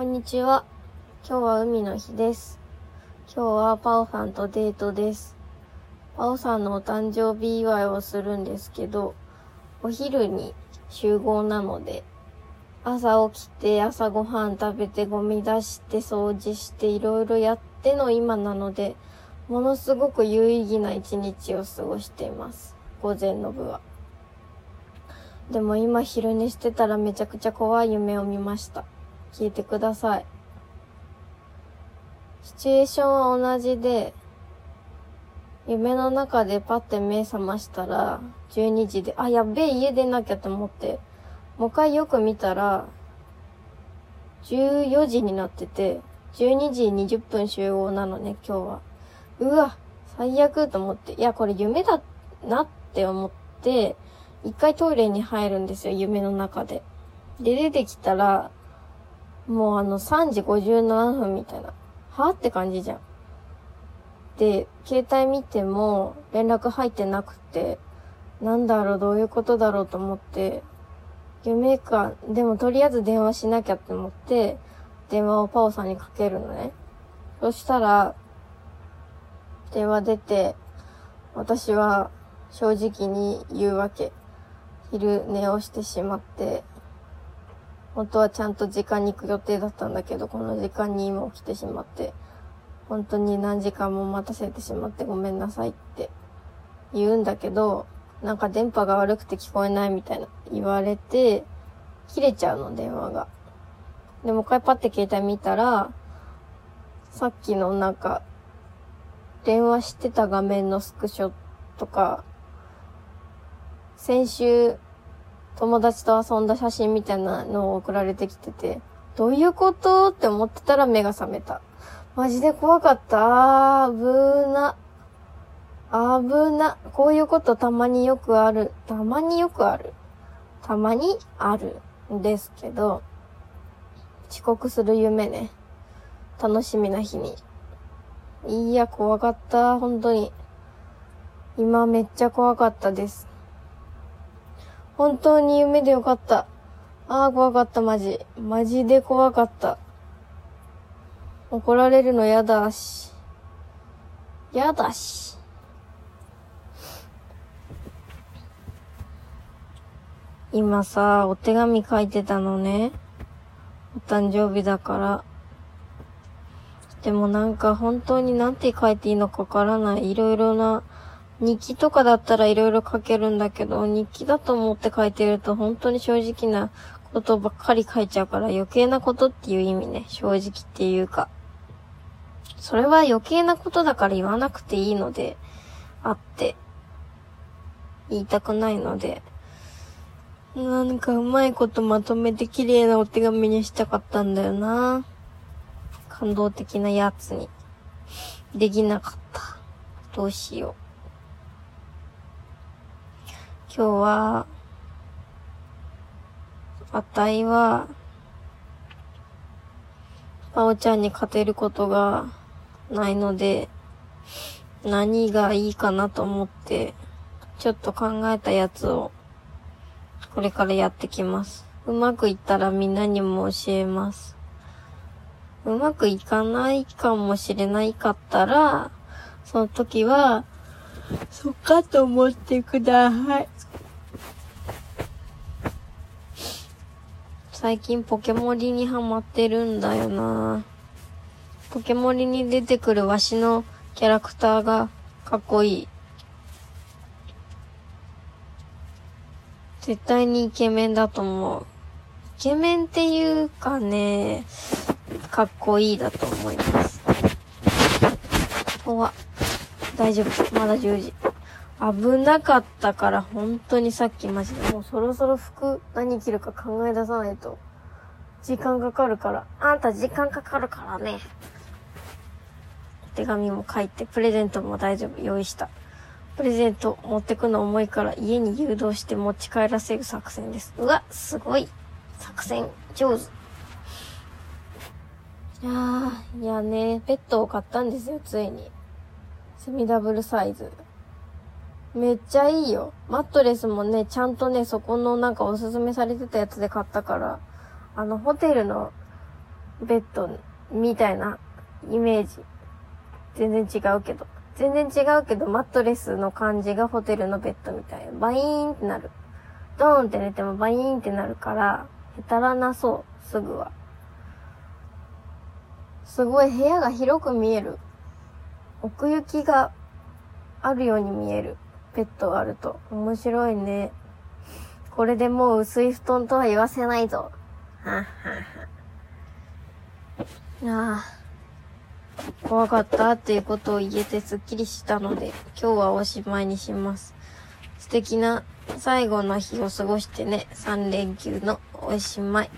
こんにちは。今日は海の日です。今日はパオさんとデートです。パオさんのお誕生日祝いをするんですけど、お昼に集合なので、朝起きて朝ごはん食べてゴミ出して掃除していろいろやっての今なので、ものすごく有意義な一日を過ごしています。午前の部は。でも今昼寝してたらめちゃくちゃ怖い夢を見ました。聞いてください。シチュエーションは同じで、夢の中でパッて目覚ましたら、12時で、あ、やべえ、家出なきゃと思って、もう一回よく見たら、14時になってて、12時20分集合なのね、今日は。うわ、最悪と思って、いや、これ夢だなって思って、一回トイレに入るんですよ、夢の中で。で、出てきたら、もうあの3時57分みたいな。は？って感じじゃん。で、携帯見ても連絡入ってなくて、なんだろう、どういうことだろうと思って、夢か、でもとりあえず電話しなきゃって思って、電話をパオさんにかけるのね。そしたら、電話出て、私は正直に言うわけ。昼寝をしてしまって、本当はちゃんと時間に行く予定だったんだけど、この時間に今起きてしまって、本当に何時間も待たせてしまってごめんなさいって言うんだけど、なんか電波が悪くて聞こえないみたいな言われて、切れちゃうの、電話が。で、もう一回パッて携帯見たら、さっきのなんか、電話してた画面のスクショとか、先週、友達と遊んだ写真みたいなのを送られてきてて、どういうことって思ってたら目が覚めた。マジで怖かった。あー、ぶな。あぶな。こういうことたまによくある。たまによくある。たまにあるんですけど、遅刻する夢ね。楽しみな日に。いや、怖かった。本当に。今めっちゃ怖かったです。本当に夢でよかった。ああ、怖かった、マジ。マジで怖かった。怒られるの嫌だし。嫌だし。今さ、お手紙書いてたのね。お誕生日だから。でもなんか本当になんて書いていいのかわからない。いろいろな、日記とかだったらいろいろ書けるんだけど、日記だと思って書いてると本当に正直なことばっかり書いちゃうから余計なことっていう意味ね。正直っていうか。それは余計なことだから言わなくていいので、あって、言いたくないので、なんかうまいことまとめて綺麗なお手紙にしたかったんだよな。感動的なやつに。できなかった。どうしよう。今日は、あたいは、パオちゃんに勝てることがないので、何がいいかなと思って、ちょっと考えたやつを、これからやってきます。うまくいったらみんなにも教えます。うまくいかないかもしれないかったら、その時は、そっかと思ってください。最近ポケモリにハマってるんだよなポケモリに出てくるわしのキャラクターがかっこいい。絶対にイケメンだと思う。イケメンっていうかね、かっこいいだと思います。おわ、大丈夫。まだ10時。危なかったから、本当にさっきマジで、もうそろそろ服何着るか考え出さないと、時間かかるから。あんた時間かかるからね。手紙も書いて、プレゼントも大丈夫、用意した。プレゼント持ってくの重いから家に誘導して持ち帰らせる作戦です。うわ、すごい。作戦、上手。いやー、いやね、ペットを買ったんですよ、ついに。セミダブルサイズ。めっちゃいいよ。マットレスもね、ちゃんとね、そこのなんかおすすめされてたやつで買ったから、あの、ホテルのベッドみたいなイメージ。全然違うけど。全然違うけど、マットレスの感じがホテルのベッドみたい。バイーンってなる。ドーンって寝てもバイーンってなるから、へたらなそう、すぐは。すごい部屋が広く見える。奥行きがあるように見える。ベッドがあると。面白いね。これでもう薄い布団とは言わせないぞ。ははは。ああ。怖かったっていうことを言えてすっきりしたので、今日はおしまいにします。素敵な最後の日を過ごしてね、3連休のおしまい。